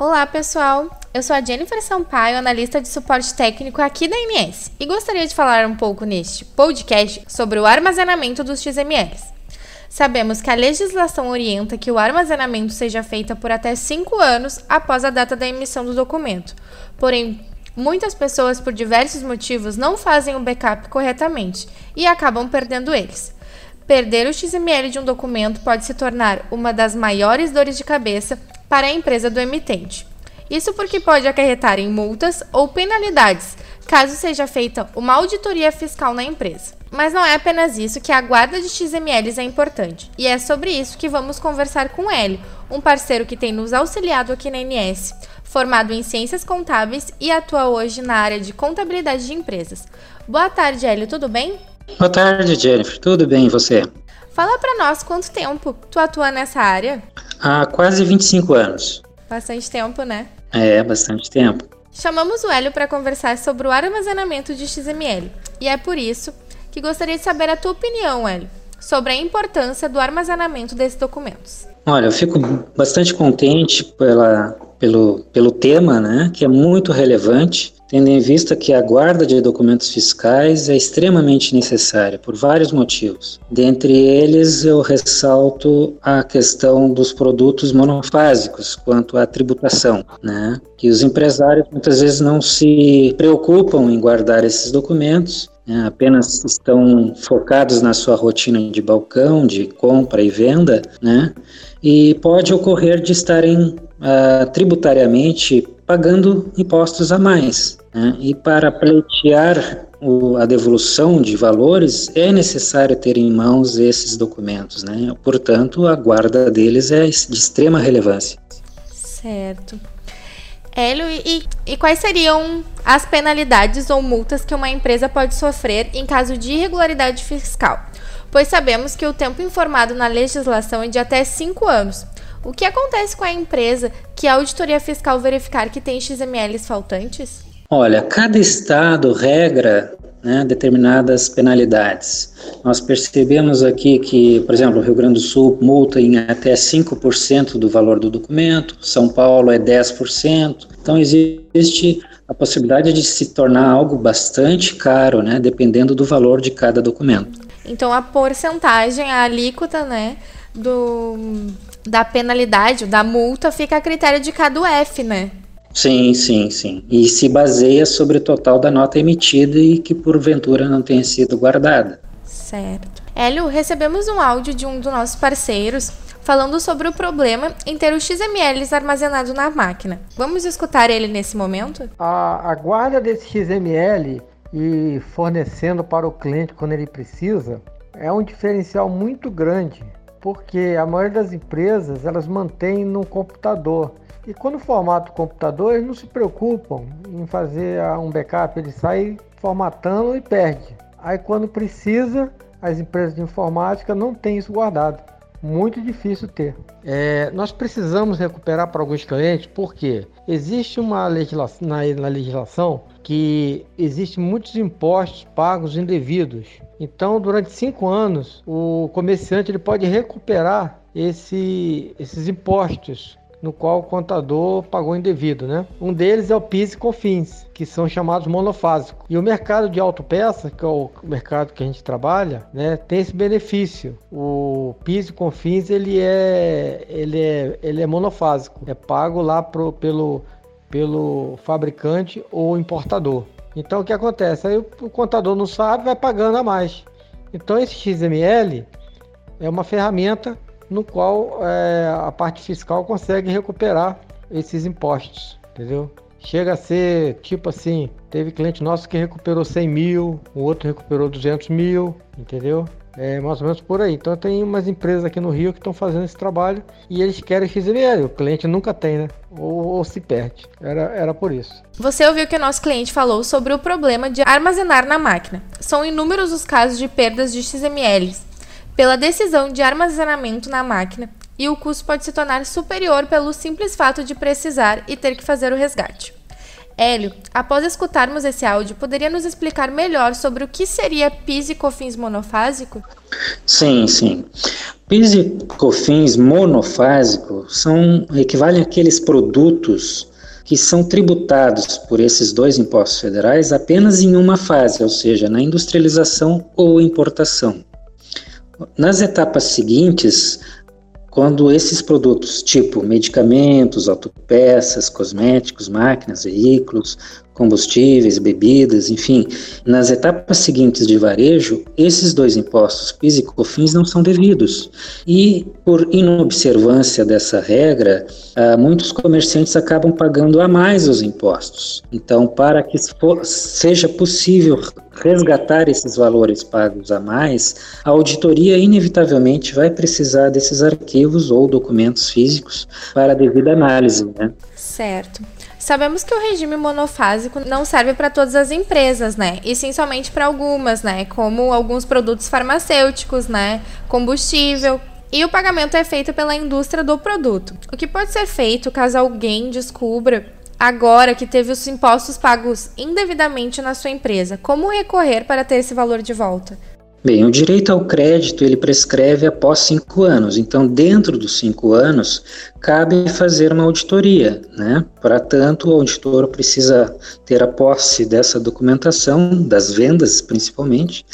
Olá, pessoal! Eu sou a Jennifer Sampaio, analista de suporte técnico aqui da MS, e gostaria de falar um pouco neste podcast sobre o armazenamento dos XMLs. Sabemos que a legislação orienta que o armazenamento seja feito por até 5 anos após a data da emissão do documento. Porém, muitas pessoas, por diversos motivos, não fazem o backup corretamente e acabam perdendo eles. Perder o XML de um documento pode se tornar uma das maiores dores de cabeça para a empresa do emitente. Isso porque pode acarretar em multas ou penalidades, caso seja feita uma auditoria fiscal na empresa. Mas não é apenas isso que a guarda de XMLs é importante, e é sobre isso que vamos conversar com ele, um parceiro que tem nos auxiliado aqui na NS, formado em Ciências Contábeis e atua hoje na área de contabilidade de empresas. Boa tarde, Hélio, tudo bem? Boa tarde, Jennifer. Tudo bem e você? Fala para nós quanto tempo tu atua nessa área? Há quase 25 anos. Bastante tempo, né? É, bastante tempo. Chamamos o Hélio para conversar sobre o armazenamento de XML. E é por isso que gostaria de saber a tua opinião, Hélio, sobre a importância do armazenamento desses documentos. Olha, eu fico bastante contente pela, pelo, pelo tema, né, que é muito relevante tendo em vista que a guarda de documentos fiscais é extremamente necessária por vários motivos. Dentre eles, eu ressalto a questão dos produtos monofásicos quanto à tributação, né? Que os empresários muitas vezes não se preocupam em guardar esses documentos né, apenas estão focados na sua rotina de balcão, de compra e venda, né? E pode ocorrer de estarem uh, tributariamente pagando impostos a mais. Né? E para pleitear o, a devolução de valores, é necessário ter em mãos esses documentos. Né? Portanto, a guarda deles é de extrema relevância. Certo. Hélio, e, e, quais seriam as penalidades ou multas que uma empresa pode sofrer em caso de irregularidade fiscal? Pois sabemos que o tempo informado na legislação é de até 5 anos. O que acontece com a empresa que a auditoria fiscal verificar que tem XMLs faltantes? Olha, cada estado regra né, determinadas penalidades. Nós percebemos aqui que, por exemplo, o Rio Grande do Sul multa em até 5% do valor do documento, São Paulo é 10%. Então, existe a possibilidade de se tornar algo bastante caro, né, dependendo do valor de cada documento. Então, a porcentagem, a alíquota, né, do, da penalidade, da multa, fica a critério de cada UF, né? Sim, sim, sim. E se baseia sobre o total da nota emitida e que porventura não tenha sido guardada. Certo. Hélio, recebemos um áudio de um dos nossos parceiros falando sobre o problema em ter os XMLs armazenados na máquina. Vamos escutar ele nesse momento? A, a guarda desse XML e fornecendo para o cliente quando ele precisa é um diferencial muito grande, porque a maioria das empresas elas mantêm no computador e quando formata o computador, eles não se preocupam em fazer um backup, ele sai formatando e perde. Aí quando precisa, as empresas de informática não têm isso guardado. Muito difícil ter. É, nós precisamos recuperar para alguns clientes porque existe uma legislação na, na legislação que existe muitos impostos pagos indevidos. Então, durante cinco anos, o comerciante ele pode recuperar esse, esses impostos no qual o contador pagou indevido, né? Um deles é o PIS e COFINS, que são chamados monofásicos. E o mercado de autopeça, que é o mercado que a gente trabalha, né, tem esse benefício. O PIS e COFINS ele é ele é ele é monofásico, é pago lá pro, pelo pelo fabricante ou importador. Então o que acontece? Aí o contador não sabe, vai pagando a mais. Então esse XML é uma ferramenta no qual é, a parte fiscal consegue recuperar esses impostos, entendeu? Chega a ser tipo assim: teve cliente nosso que recuperou 100 mil, o outro recuperou 200 mil, entendeu? É mais ou menos por aí. Então tem umas empresas aqui no Rio que estão fazendo esse trabalho e eles querem XML. O cliente nunca tem, né? Ou, ou, se perde. Era, era por isso. Você ouviu que o nosso cliente falou sobre o problema de armazenar na máquina. São inúmeros os casos de perdas de XMLs pela decisão de armazenamento na máquina e o custo pode se tornar superior pelo simples fato de precisar e ter que fazer o resgate. Hélio, após escutarmos esse áudio, poderia nos explicar melhor sobre o que seria PIS e COFINS monofásico? Sim, sim. PIS e COFINS monofásico são equivalem àqueles produtos que são tributados por esses dois impostos federais apenas em uma fase, ou seja, na industrialização ou importação. Nas etapas seguintes, quando esses produtos, tipo medicamentos, autopeças, cosméticos, máquinas, veículos, combustíveis, bebidas, enfim, nas etapas seguintes de varejo, esses dois impostos, PIS e COFINS, não são devidos. E por inobservância dessa regra, ah, muitos comerciantes acabam pagando a mais os impostos. Então, para que seja possível resgatar esses valores pagos a mais, a auditoria inevitavelmente vai precisar desses arquivos ou documentos físicos para a devida análise. Né? Certo. Sabemos que o regime monofásico não serve para todas as empresas, né? E sim somente para algumas, né? Como alguns produtos farmacêuticos, né? Combustível. E o pagamento é feito pela indústria do produto. O que pode ser feito caso alguém descubra agora que teve os impostos pagos indevidamente na sua empresa? Como recorrer para ter esse valor de volta? Bem, o direito ao crédito ele prescreve após cinco anos. Então, dentro dos cinco anos, cabe fazer uma auditoria, né? Para tanto, o auditor precisa ter a posse dessa documentação das vendas, principalmente,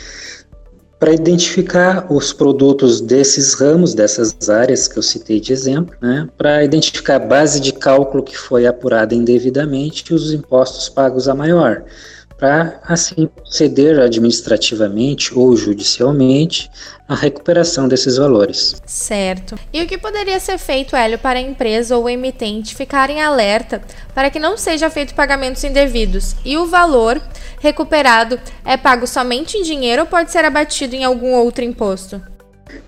para identificar os produtos desses ramos, dessas áreas que eu citei de exemplo, né? Para identificar a base de cálculo que foi apurada indevidamente e os impostos pagos a maior para assim proceder administrativamente ou judicialmente a recuperação desses valores. Certo. E o que poderia ser feito, Hélio, para a empresa ou o emitente ficarem alerta para que não seja feito pagamentos indevidos e o valor recuperado é pago somente em dinheiro ou pode ser abatido em algum outro imposto?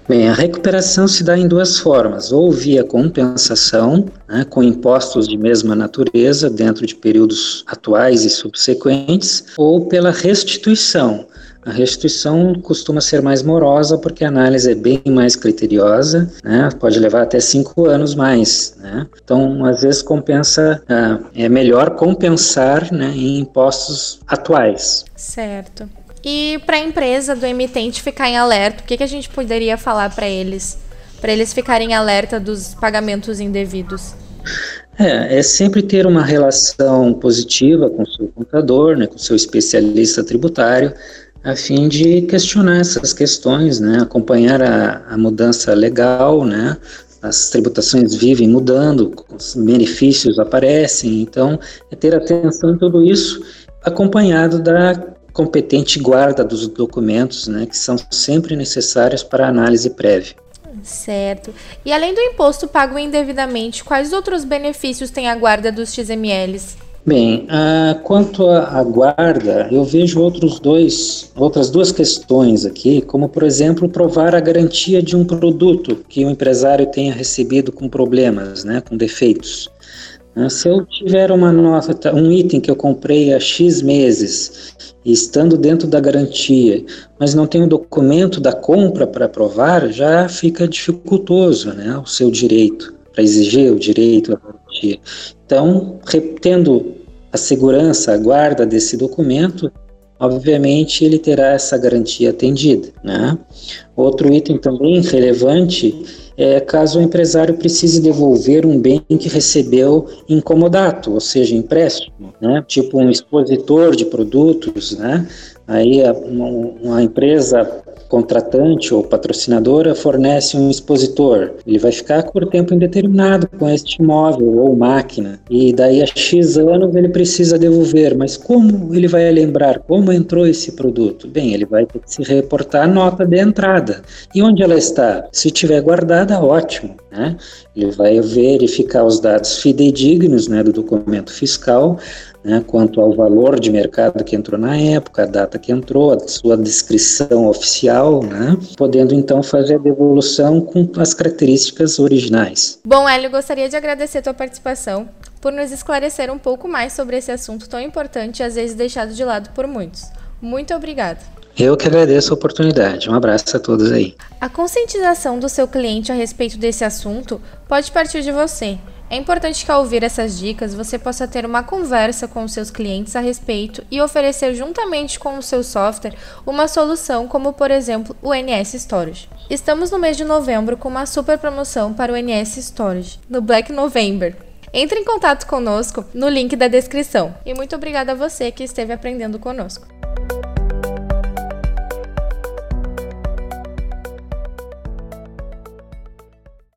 Bem, a recuperação se dá em duas formas, ou via compensação, né, com impostos de mesma natureza dentro de períodos atuais e subsequentes, ou pela restituição. A restituição costuma ser mais morosa porque a análise é bem mais criteriosa, né, pode levar até cinco anos mais. Né, então, às vezes, compensa, ah, é melhor compensar né, em impostos atuais. Certo. E para a empresa do emitente ficar em alerta, o que, que a gente poderia falar para eles? Para eles ficarem em alerta dos pagamentos indevidos? É, é sempre ter uma relação positiva com o seu contador, né, com o seu especialista tributário, a fim de questionar essas questões, né, acompanhar a, a mudança legal, né, as tributações vivem mudando, os benefícios aparecem, então é ter atenção em tudo isso, acompanhado da competente guarda dos documentos, né, que são sempre necessários para análise prévia. Certo. E além do imposto pago indevidamente, quais outros benefícios tem a guarda dos XMLs? Bem, ah, quanto à guarda, eu vejo outros dois, outras duas questões aqui, como por exemplo provar a garantia de um produto que o empresário tenha recebido com problemas, né, com defeitos. Ah, se eu tiver uma nota, um item que eu comprei há X meses estando dentro da garantia, mas não tem o documento da compra para provar, já fica dificultoso né, o seu direito, para exigir o direito à garantia. Então, tendo a segurança, a guarda desse documento, obviamente ele terá essa garantia atendida. Né? Outro item também relevante é caso o empresário precise devolver um bem que recebeu incomodato, ou seja, empréstimo, né? tipo um expositor de produtos, né? Aí uma empresa contratante ou patrocinadora fornece um expositor. Ele vai ficar por tempo indeterminado com este imóvel ou máquina. E daí a X anos ele precisa devolver. Mas como ele vai lembrar como entrou esse produto? Bem, ele vai ter que se reportar a nota de entrada. E onde ela está? Se tiver guardada, ótimo. Né? Ele vai verificar os dados fidedignos né, do documento fiscal, né, quanto ao valor de mercado que entrou na época, a data que entrou, a sua descrição oficial, né, podendo então fazer a devolução com as características originais. Bom, Hélio, gostaria de agradecer a tua participação por nos esclarecer um pouco mais sobre esse assunto tão importante e às vezes deixado de lado por muitos. Muito obrigada. Eu que agradeço a oportunidade. Um abraço a todos aí. A conscientização do seu cliente a respeito desse assunto pode partir de você É importante que ao ouvir essas dicas você possa ter uma conversa com os seus clientes a respeito e oferecer juntamente com o seu software uma solução como por exemplo o NS Storage. Estamos no mês de novembro com uma super promoção para o NS Storage, no Black November. Entre em contato conosco no link da descrição. E muito obrigada a você que esteve aprendendo conosco.